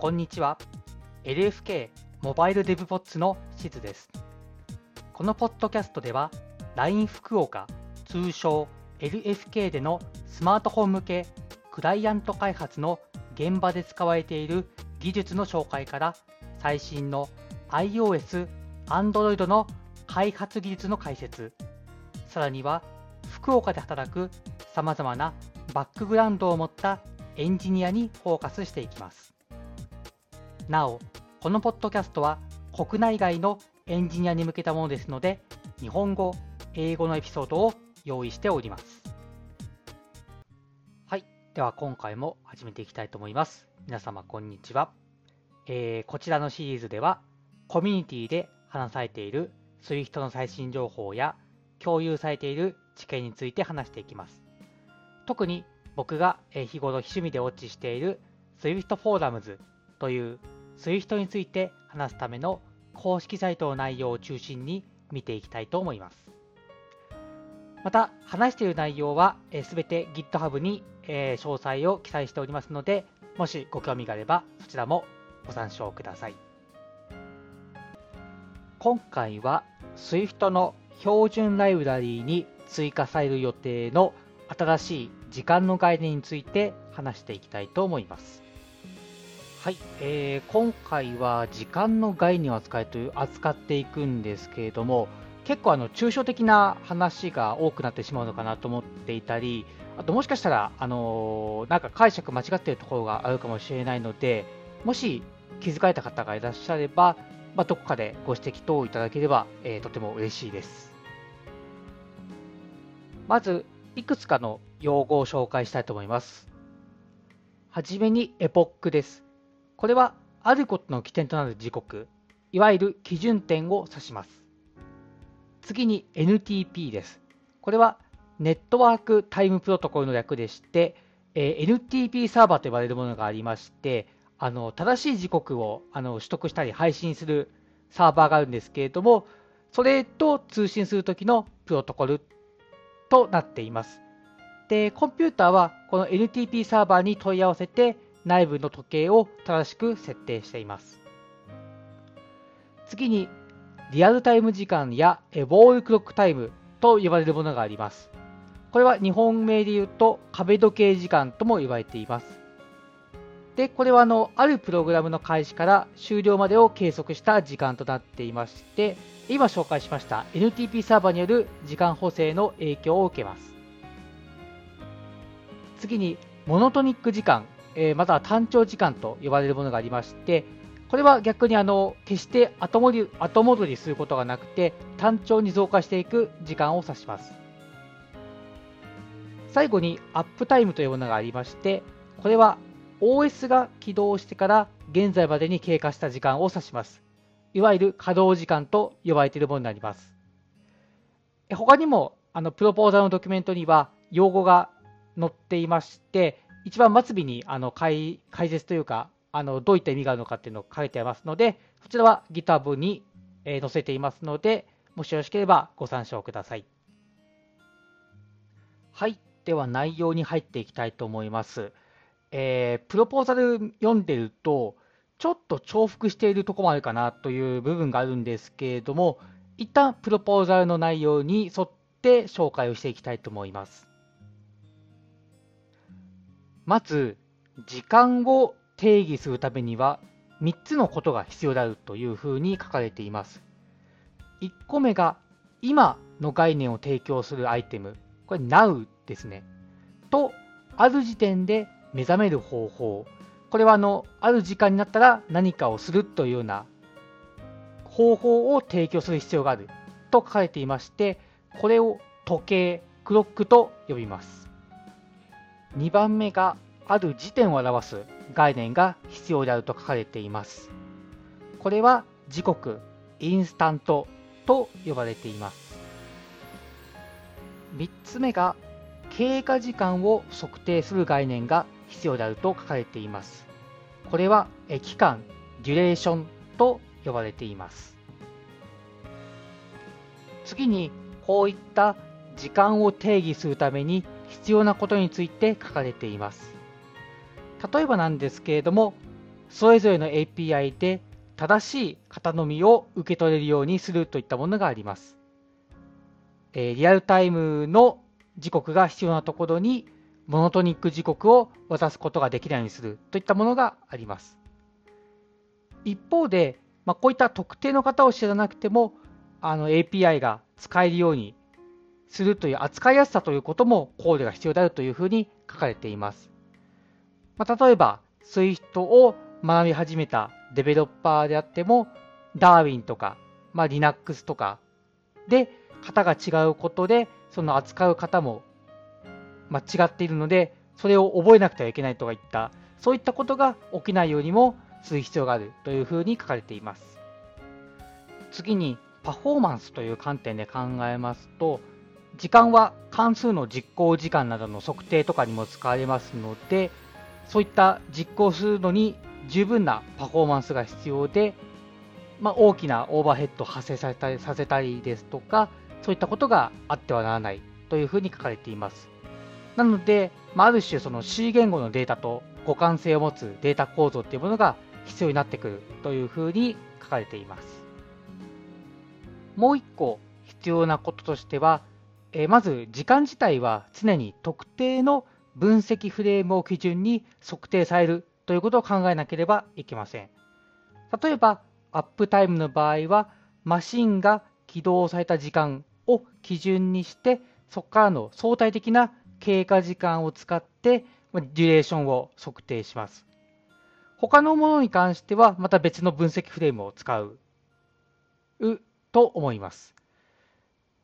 こんにちは。LFK モバイルデブポッツのしずです。このポッドキャストでは、LINE 福岡、通称 LFK でのスマートフォン向けクライアント開発の現場で使われている技術の紹介から、最新の iOS、Android の開発技術の解説、さらには福岡で働くさまざまなバックグラウンドを持ったエンジニアにフォーカスしていきます。なお、このポッドキャストは国内外のエンジニアに向けたものですので、日本語、英語のエピソードを用意しております。はい。では今回も始めていきたいと思います。皆様こんにちは。えーこちらのシリーズでは、コミュニティで話されている SWIFT の最新情報や共有されている知見について話していきます。特に僕が日頃趣味でウォッチしている SWIFT フォーラムズという SWIFT について話すための公式サイトの内容を中心に見ていきたいと思います。また、話している内容はすべて GitHub に、詳細を記載しておりますので、もしご興味があればそちらもご参照ください。今回は Swift の標準ライブラリーに追加される予定の新しい時間の概念について話していきたいと思います。はい、えー今回は時間の概念を扱いという扱っていくんですけれども、結構あの抽象的な話が多くなってしまうのかなと思っていたり、あともしかしたら、あのーなんか解釈間違っているところがあるかもしれないので、もし気づかれた方がいらっしゃれば、まあ、どこかでご指摘等いただければ、えーとても嬉しいです。まず、いくつかの用語を紹介したいと思います。はじめにエポックです。これは、あることの起点となる時刻、いわゆる基準点を指します。次に NTP です。これは、ネットワークタイムプロトコルの略でして、えー NTP サーバーと呼ばれるものがありまして、あの正しい時刻をあの取得したり配信するサーバーがあるんですけれども、それと通信するときのプロトコルとなっています。で、コンピューターはこの NTP サーバーに問い合わせて内部の時計を正しく設定しています。次に、リアルタイム時間やえウォールクロックタイムと呼ばれるものがあります。これは日本名で言うと壁時計時間とも言われています。で、これはあのあるプログラムの開始から終了までを計測した時間となっていまして、今紹介しました NTP サーバーによる時間補正の影響を受けます。次に、モノトニック時間、えーまたは単調時間と呼ばれるものがありまして、これは逆にあの決して後戻り後戻りすることがなくて、単調に増加していく時間を指します。最後にアップタイムというものがありまして、これは OS が起動してから現在までに経過した時間を指します。いわゆる稼働時間と呼ばれているものになります。他にもあのプロポーザーのドキュメントには用語が載っていまして、一番末尾にあの解解説というかあの、どういった意味があるのかっていうのを書いてありますので、そちらは GitHub に、えー載せていますので、もしよろしければご参照ください。はい。では内容に入っていきたいと思います。えープロポーザル読んでると、ちょっと重複しているとこもあるかなという部分があるんですけれども、一旦プロポーザルの内容に沿って紹介をしていきたいと思います。まず、時間を定義するためには3つのことが必要であるというふうに書かれています。1個目が今の概念を提供するアイテム、これ Now ですね。と、ある時点で目覚める方法。これはあの、ある時間になったら何かをするというような方法を提供する必要があると書かれていまして、これを時計、クロックと呼びます。2番目がある時点を表す概念が必要であると書かれています。これは時刻、インスタントと呼ばれています。3つ目が経過時間を測定する概念が必要であると書かれています。これは期間、デュレーションと呼ばれています。次にこういった時間を定義するために必要なことについて書かれています。例えばなんですけれども、それぞれの API で正しい型のみを受け取れるようにするといったものがあります。えリアルタイムの時刻が必要なところにモノトニック時刻を渡すことができないようにするといったものがあります。一方で、まあ、こういった特定の方を知らなくてもあの API が使えるようにするという扱いやすさということも考慮が必要であるというふうに書かれています。まあ、例えば、Swift を学び始めたデベロッパーであっても、ダーウィンとか、まあ、Linux とかで型が違うことで、その扱う方も、まあ、違っているので、それを覚えなくてはいけないとかいった、そういったことが起きないようにもする必要があるというふうに書かれています。次に、パフォーマンスという観点で考えますと、時間は関数の実行時間などの測定とかにも使われますので、そういった実行するのに十分なパフォーマンスが必要で、まあ、大きなオーバーヘッドを発生させたりさせたりですとか、そういったことがあってはならないというふうに書かれています。なので、まあ、ある種その C 言語のデータと互換性を持つデータ構造というものが必要になってくるというふうに書かれています。もう一個必要なこととしては、えまず時間自体は常に特定の分析フレームを基準に測定されるということを考えなければいけません。例えば、アップタイムの場合は、マシンが起動された時間を基準にして、そこからの相対的な経過時間を使って、デュレーションを測定します。他のものに関しては、また別の分析フレームを使うと思います。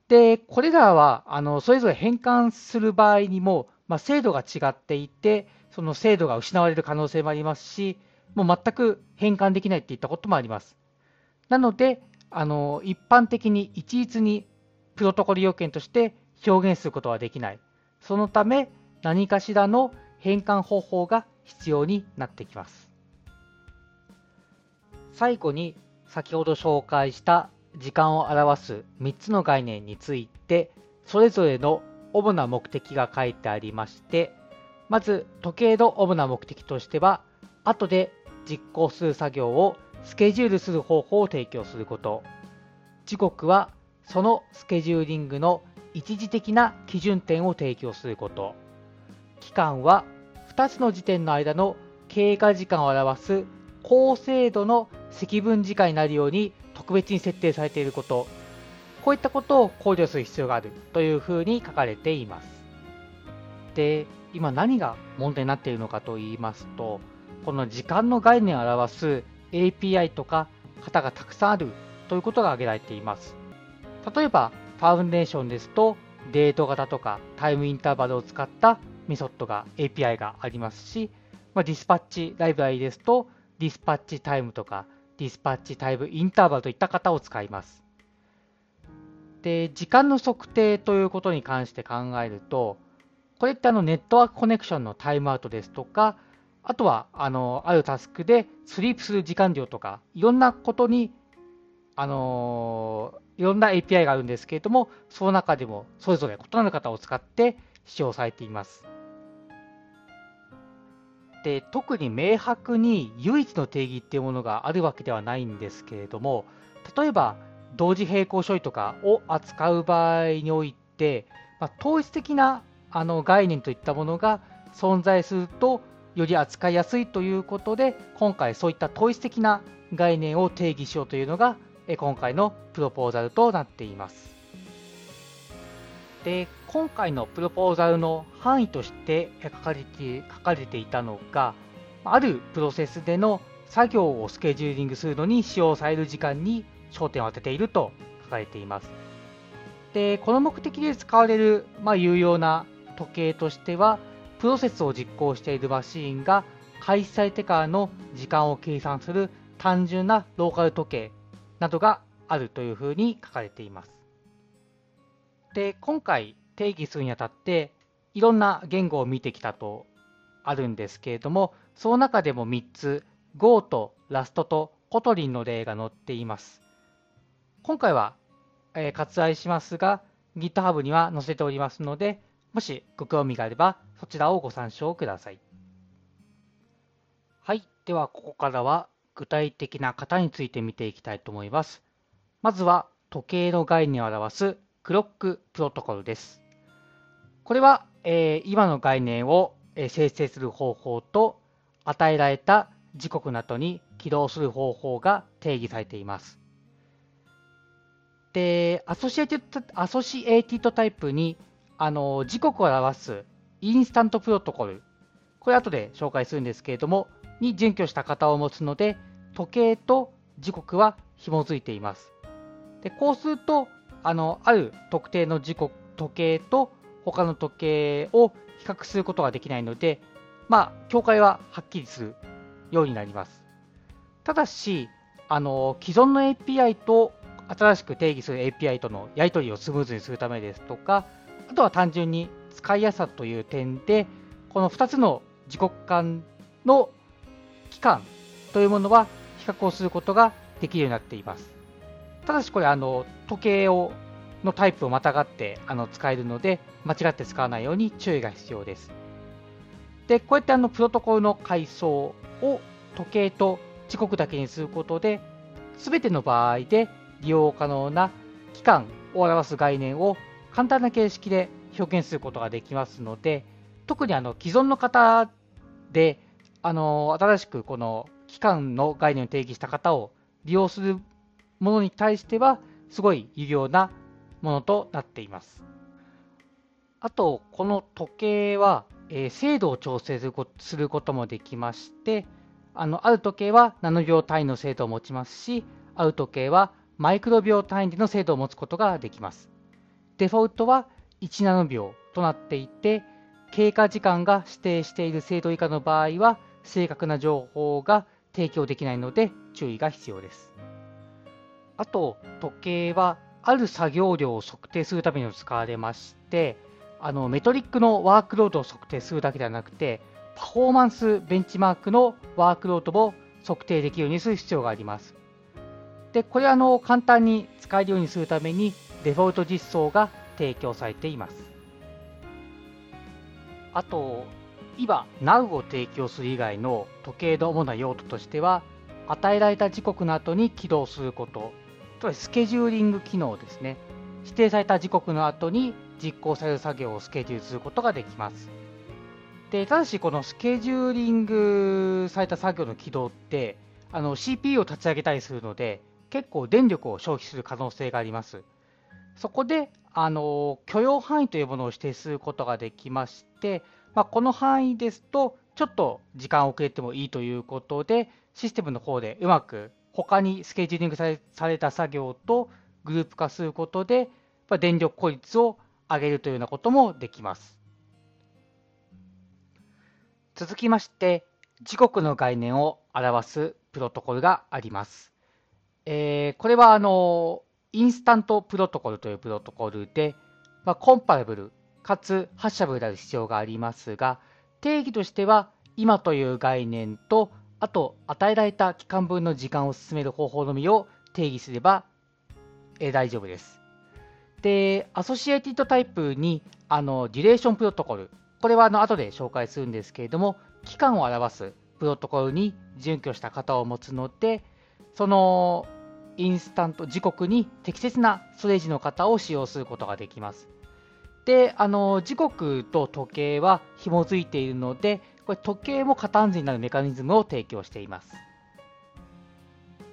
で、これらは、あの、それぞれ変換する場合にも、まあ、精度が違っていて、その精度が失われる可能性もありますし、もう全く変換できないっていったこともあります。なので、あの、一般的に一律にプロトコル要件として表現することはできない。そのため、何かしらの変換方法が必要になってきます。最後に、先ほど紹介した時間を表す3つの概念について、それぞれの主な目的が書いてありまして、まず時計の主な目的としては、後で実行する作業をスケジュールする方法を提供すること。時刻はそのスケジューリングの一時的な基準点を提供すること。期間は2つの時点の間の経過時間を表す高精度の積分時間になるように特別に設定されていること、こういったことを考慮する必要があるというふうに書かれています。で、今何が問題になっているのかと言いますと、この時間の概念を表す API とか型がたくさんあるということが挙げられています。例えば、 Foundation ですと、デート型とか TimeInterval を使ったメソッドが API がありますし、まあ、 Dispatch ライブラリですと、 DispatchTime とか DispatchTimeInterval といった型を使います。で、時間の測定ということに関して考えると、これってあのネットワークコネクションのタイムアウトですとか、あとはあのあるタスクでスリープする時間量とか、いろんなことに、あのいろんな API があるんですけれども、その中でもそれぞれ異なる型を使って使用されています。で特に明白に唯一の定義っていうものがあるわけではないんですけれども例えば同時並行処理とかを扱う場合において、まあ、統一的なあの概念といったものが存在するとより扱いやすいということで今回そういった統一的な概念を定義しようというのが今回のプロポーザルとなっています。で今回のプロポーザルの範囲として書かれて書かれていたのがあるプロセスでの作業をスケジューリングするのに使用される時間に焦点を当てていると書かれています。でこの目的で使われる、まあ、有用な時計としてはプロセスを実行しているマシーンが開始されてからの時間を計算する単純なローカル時計などがあるというふうに書かれています。で、今回定義するにあたって、いろんな言語を見てきたとあるんですけれども、その中でも3つ、Go と Rust と Kotlin の例が載っています。今回は、えー、割愛しますが、GitHub には載せておりますので、もしご興味があれば、そちらをご参照ください。はい。では、ここからは具体的な型について見ていきたいと思います。まずは、時計の概念を表す Clock プロトコルです。これは、えー、今の概念を生成する方法と与えられた時刻などに起動する方法が定義されています。で、アソシエティアソシエイティッドタイプにあの時刻を表すインスタントプロトコル、これ後で紹介するんですけれども、に準拠した型を持つので、時計と時刻は紐づいています。でこうすると、あのある特定の時刻、時計と他の時計を比較することができないので、まあ、境界ははっきりするようになります。ただし、あの既存の API と新しく定義する API とのやり取りをスムーズにするためですとか、あとは単純に使いやすさという点で、この2つの時刻間の期間というものは比較をすることができるようになっています。ただしこれ、あの時計をのタイプをまたがってあの使えるので、間違って使わないように注意が必要です。で、こうやってあのプロトコルの階層を時計と時刻だけにすることで、すべての場合で利用可能な期間を表す概念を簡単な形式で表現することができますので、特にあの既存の方で、あの新しくこの期間の概念を定義した方を利用するものに対しては、すごい有用なものとなっています。あと、この時計は、えー、精度を調整することもできまして、あのある時計はナノ秒単位の精度を持ちますし、ある時計はマイクロ秒単位での精度を持つことができます。デフォルトは1ナノ秒となっていて、経過時間が指定している精度以下の場合は、正確な情報が提供できないので注意が必要です。あと、時計はある作業量を測定するために使われまして、あのメトリックのワークロードを測定するだけではなくて、パフォーマンスベンチマークのワークロードも測定できるようにする必要があります。で、これはあの簡単に使えるようにするためにデフォルト実装が提供されています。あと、今、Now を提供する以外の時計の主な用途としては、与えられた時刻の後に起動すること、つまりスケジューリング機能ですね。指定された時刻の後に実行される作業をスケジュールすることができます。でただし、このスケジューリングされた作業の起動って、あの CPU を立ち上げたりするので、結構電力を消費する可能性があります。そこで、あの許容範囲というものを指定することができまして、まあ、この範囲ですと、ちょっと時間遅れてもいいということで、システムの方でうまく他にスケジューリングされされた作業とグループ化することで、ま、電力効率を上げるというようなこともできます。続きまして、時刻の概念を表すプロトコルがあります。えー、これはあのインスタントプロトコルというプロトコルで、まあ、コンパラブルかつ発射部である必要がありますが、定義としては今という概念と、あと与えられた期間分の時間を進める方法のみを定義すれば、え、大丈夫です。で、アソシエイティッドタイプにあのデュレーションプロトコル、これはあの後で紹介するんですけれども、期間を表すプロトコルに準拠した型を持つので、そのインスタント時刻に適切なストレージの型を使用することができます。で、あの時刻と時計は紐づいているので、これ時計も型安全になるメカニズムを提供しています。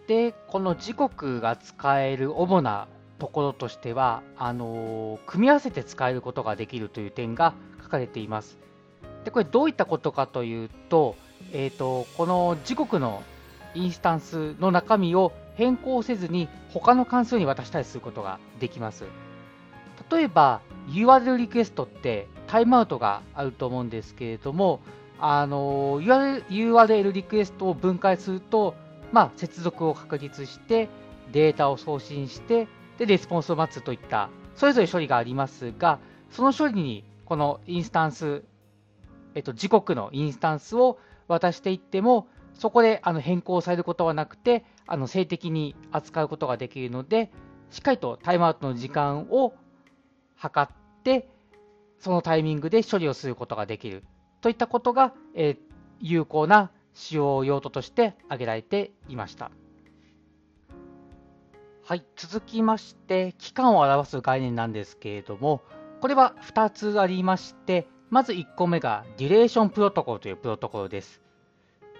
で、この時刻が使える主なところとしては、あの組み合わせて使えることができるという点が書かれています。で、これどういったことかというと、えーと、この時刻のインスタンスの中身を変更せずに他の関数に渡したりすることができます。例えば URL リクエストってタイムアウトがあると思うんですけれども、あの URL, リクエストを分解すると、まあ、接続を確立してデータを送信してでレスポンスを待つといったそれぞれ処理がありますがその処理にこのインスタンス、えっと、時刻のインスタンスを渡していってもそこであの変更されることはなくて、あの静的に扱うことができるので、しっかりとタイムアウトの時間を測って、そのタイミングで処理をすることができる。といったことが、え、有効な使用用途として挙げられていました。はい、続きまして、期間を表す概念なんですけれども、これは2つありまして、まず1個目がデュレーションプロトコルというプロトコルです。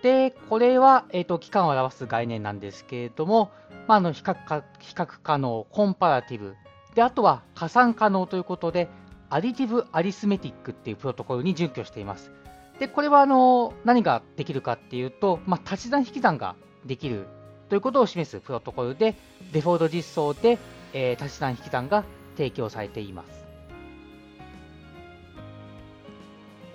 で、これは、えーと、期間を表す概念なんですけれども、まあ、の比較比較可能、コンパラティブ、であとは加算可能ということで、アディティブ・アリスメティックっていうプロトコルに準拠しています。で、これはあの何ができるかっていうと、まあ、足し算引き算ができるということを示すプロトコルで、デフォルト実装で、えー、足し算引き算が提供されています。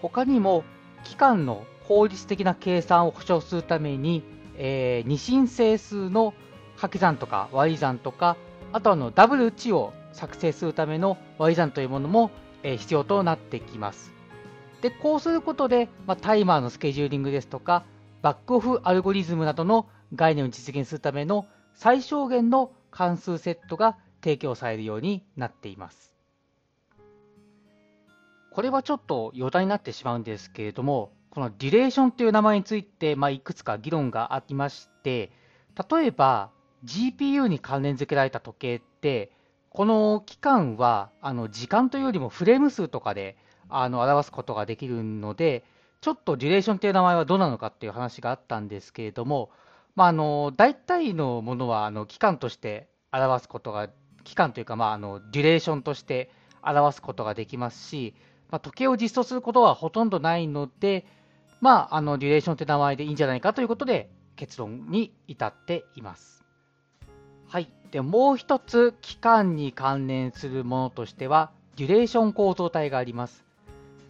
他にも、期間の効率的な計算を保証するために、えー、二進整数の掛け算とか割り算とか、あとあのダブル値を作成するための割り算というものも、え、必要となってきます。で、こうすることで、まあ、タイマーのスケジューリングですとか、バックオフアルゴリズムなどの概念を実現するための最小限の関数セットが提供されるようになっています。これはちょっと余談になってしまうんですけれども、このデュレーションという名前について、まあ、いくつか議論がありまして、例えば GPU に関連付けられた時計って、この期間はあの時間というよりもフレーム数とかであの表すことができるので、ちょっとデュレーションという名前はどうなのかっていう話があったんですけれども、まあ、あの大体のものはあの期間として表すことが、期間というか、まあ、あのデュレーションとして表すことができますし、まあ、時計を実装することはほとんどないので、まあ、あのデュレーションって名前でいいんじゃないかということで結論に至っています。で、もう一つ期間に関連するものとしては、デュレーション構造体があります。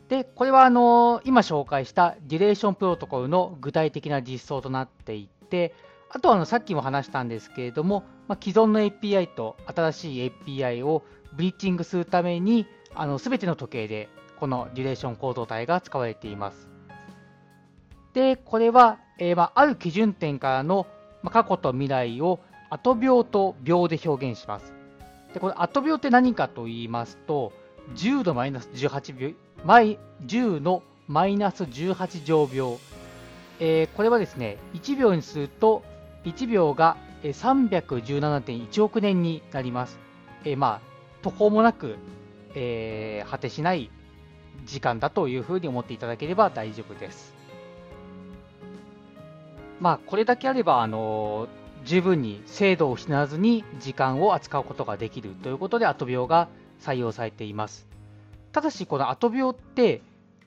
で、これはあの今紹介したデュレーションプロトコルの具体的な実装となっていて、あとはあのさっきも話したんですけれども、まあ、既存の API と新しい API をブリッジングするために、あの全ての時計でこのデュレーション構造体が使われています。で、これは、えー、まあ、ある基準点からの、ま過去と未来を後秒と秒で表現します。で、これ後秒って何かと言いますと、10のマイナス18秒、10のマイナス18乗秒。えー、これはですね、1秒にすると、1秒が317.1億年になります。えー、まあ、途方もなく、えー、果てしない時間だというふうに思っていただければ大丈夫です。まあ、これだけあれば、あの十分に精度を失わずに時間を扱うことができるということで、後秒が採用されています。ただし、この後秒って、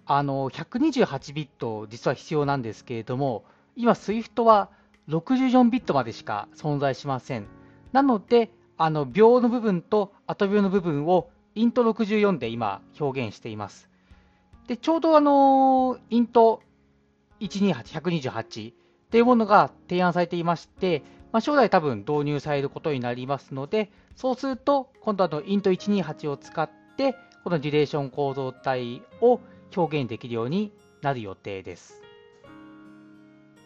あの128ビット実は必要なんですけれども、今、SWIFT は64ビットまでしか存在しません。なので、あの秒の部分と後秒の部分をイント64で今表現しています。で、ちょうどあのイント128、128っていうものが提案されていまして、まあ、将来多分導入されることになりますので、そうすると、今度はのイント128を使って、このデュレーション構造体を表現できるようになる予定です。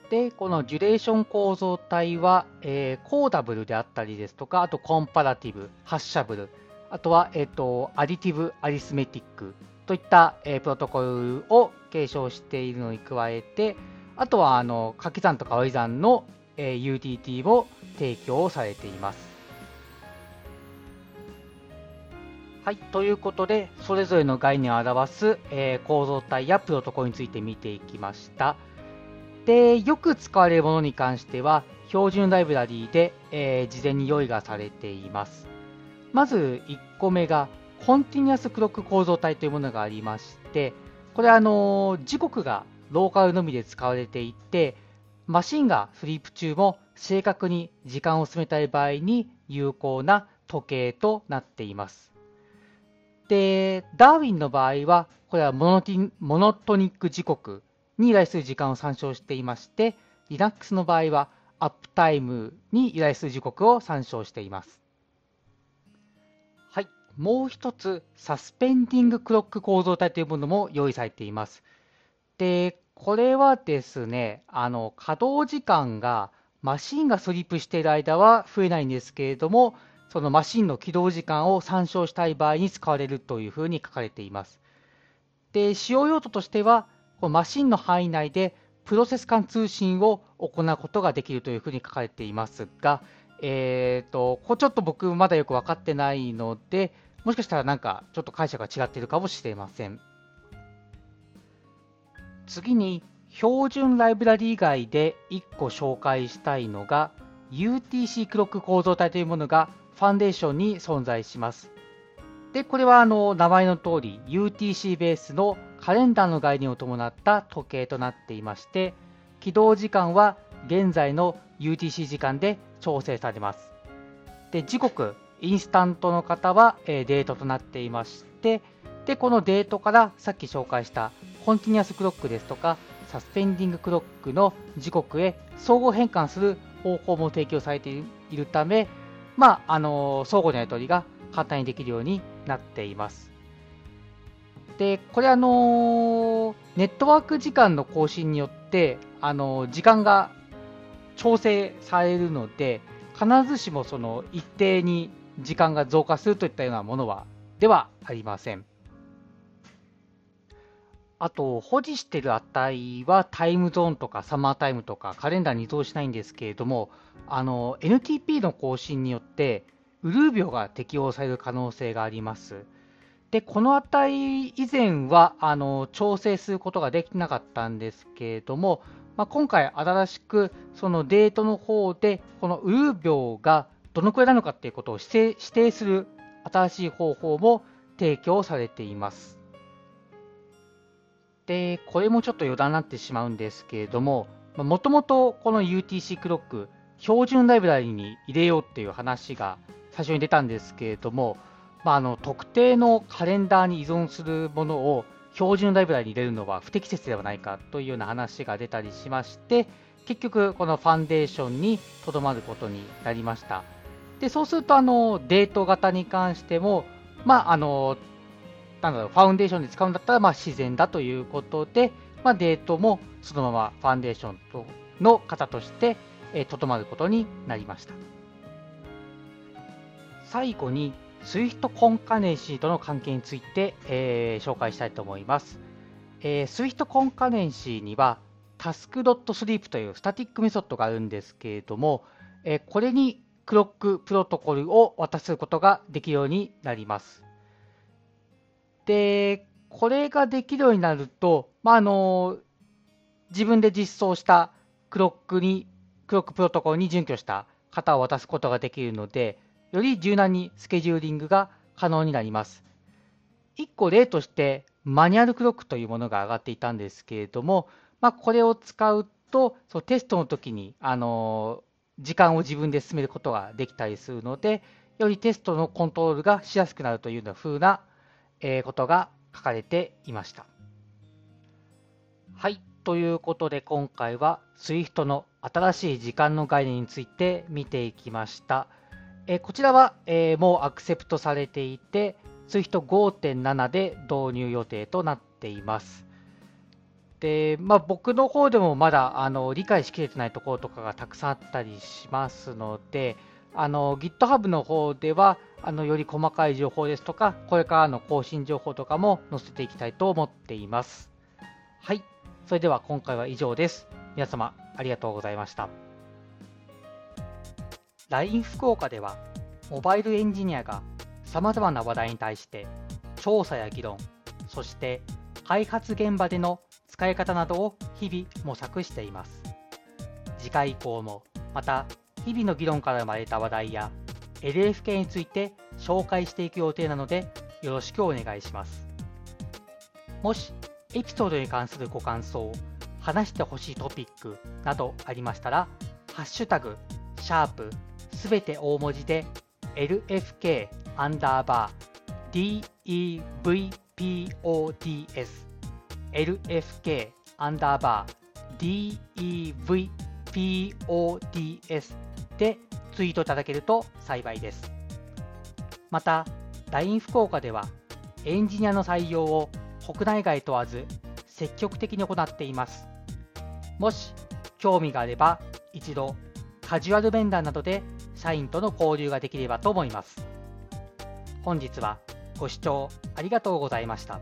で、このデュレーション構造体は、えー、コーダブルであったりですとか、あとコンパラティブ、ハッシャブル、あとは、えーと、アディティブ・アリスメティックといった、えー、プロトコルを継承しているのに加えて、あとはあの掛け算とか割り算の、えー、UTT も提供されています。はい、ということで、それぞれの概念を表す、えー、構造体やプロトコルについて見ていきました。で、よく使われるものに関しては、標準ライブラリーで、えー、事前に用意がされています。まず1個目が、コンティニアスクロック構造体というものがありまして、これはあの時刻がローカルのみで使われていて、マシンがスリープ中も正確に時間を進めたい場合に有効な時計となっています。で、ダーウィンの場合は、これはモノティモノトニック時刻に依頼する時間を参照していまして、Linux の場合はアップタイムに依頼する時刻を参照しています。はい、もう一つ、サスペンディングクロック構造体というものも用意されています。で、これはですね、あの稼働時間がマシンがスリープしている間は増えないんですけれども、そのマシンの起動時間を参照したい場合に使われるというふうに書かれています。で、使用用途としては、このマシンの範囲内でプロセス間通信を行うことができるというふうに書かれていますが、えーと、ここちょっと僕まだよく分かってないので、もしかしたらなんかちょっと解釈が違っているかもしれません。次に、標準ライブラリ以外で1個紹介したいのが、UTC クロック構造体というものがファンデーションに存在します。で、これはあの名前の通り UTC ベースのカレンダーの概念を伴った時計となっていまして、起動時間は現在の UTC 時間で調整されます。で、時刻、インスタントの方は、デートとなっていまして、で、このデートからさっき紹介したコンティニアスクロックですとか、サスペンディングクロックの時刻へ相互変換する方法も提供されているため、まあ、あの相互のやり取りが簡単にできるようになっています。で、これあのネットワーク時間の更新によって、あの時間が調整されるので、必ずしもその一定に時間が増加するといったようなものはではありません。あと、保持している値はタイムゾーンとかサマータイムとかカレンダーに移動しないんですけれども、あの NTP の更新によってウルー秒が適用される可能性があります。で、この値以前はあの調整することができなかったんですけれども、まあ、今回新しくそのデートの方でこのウルー秒がどのくらいなのかっていうことを指定する新しい方法も提供されています。で、これもちょっと余談になってしまうんですけれども、もともとこの UTC クロック、標準ライブラリに入れようっていう話が最初に出たんですけれども、まあ、あの特定のカレンダーに依存するものを標準ライブラリに入れるのは不適切ではないかというような話が出たりしまして、結局、このファンデーションにとどまることになりました。でそうするとあの、デート型に関しても、まあ、あのなんだろうファウンデーションで使うんだったらまあ自然だということで、まあ、デートもそのまま Foundation との型としてとど、まることになりました。最後に Swift コンカネンシーとの関係について、えー、紹介したいと思います。えー、Swift コンカネンシーには task.sleep というスタティックメソッドがあるんですけれども、えー、これに Clock プロトコルを渡すことができるようになります。で、これができるようになると、まあ、あの自分で実装したクロックに、クロックプロトコルに準拠した型を渡すことができるので、より柔軟にスケジューリングが可能になります。1個例としてマニュアルクロックというものが上がっていたんですけれども、まあ、これを使うとそうテストの時にあの時間を自分で進めることができたりするので、よりテストのコントロールがしやすくなるというような風な、えことが書かれていました。はい。ということで今回は SWIFT の新しい時間の概念について見ていきました。えこちらは、えもうアクセプトされていて、SWIFT5.7 で導入予定となっています。で、まあ、僕の方でもまだあの理解しきれてないところとかがたくさんあったりしますので、あの GitHub の方ではあのより細かい情報ですとか、これからの更新情報とかも載せていきたいと思っています。はい。それでは今回は以上です。皆様ありがとうございました。LINE 福岡では、モバイルエンジニアが様々な話題に対して調査や議論、そして開発現場での使い方などを日々模索しています。次回以降もまた日々の議論から生まれた話題や LFK について紹介していく予定なのでよろしくお願いします。もしエピソードに関するご感想、話してほしいトピックなどありましたら、ハッシュタグ、シャープすべて大文字で LFK アンダーバー DEVPODS LFK アンダーバー DEVPODS でツイートいただけると幸いです。また、LINE 福岡ではエンジニアの採用を国内外問わず積極的に行っています。もし興味があれば一度カジュアルベンダーなどで社員との交流ができればと思います。本日はご視聴ありがとうございました。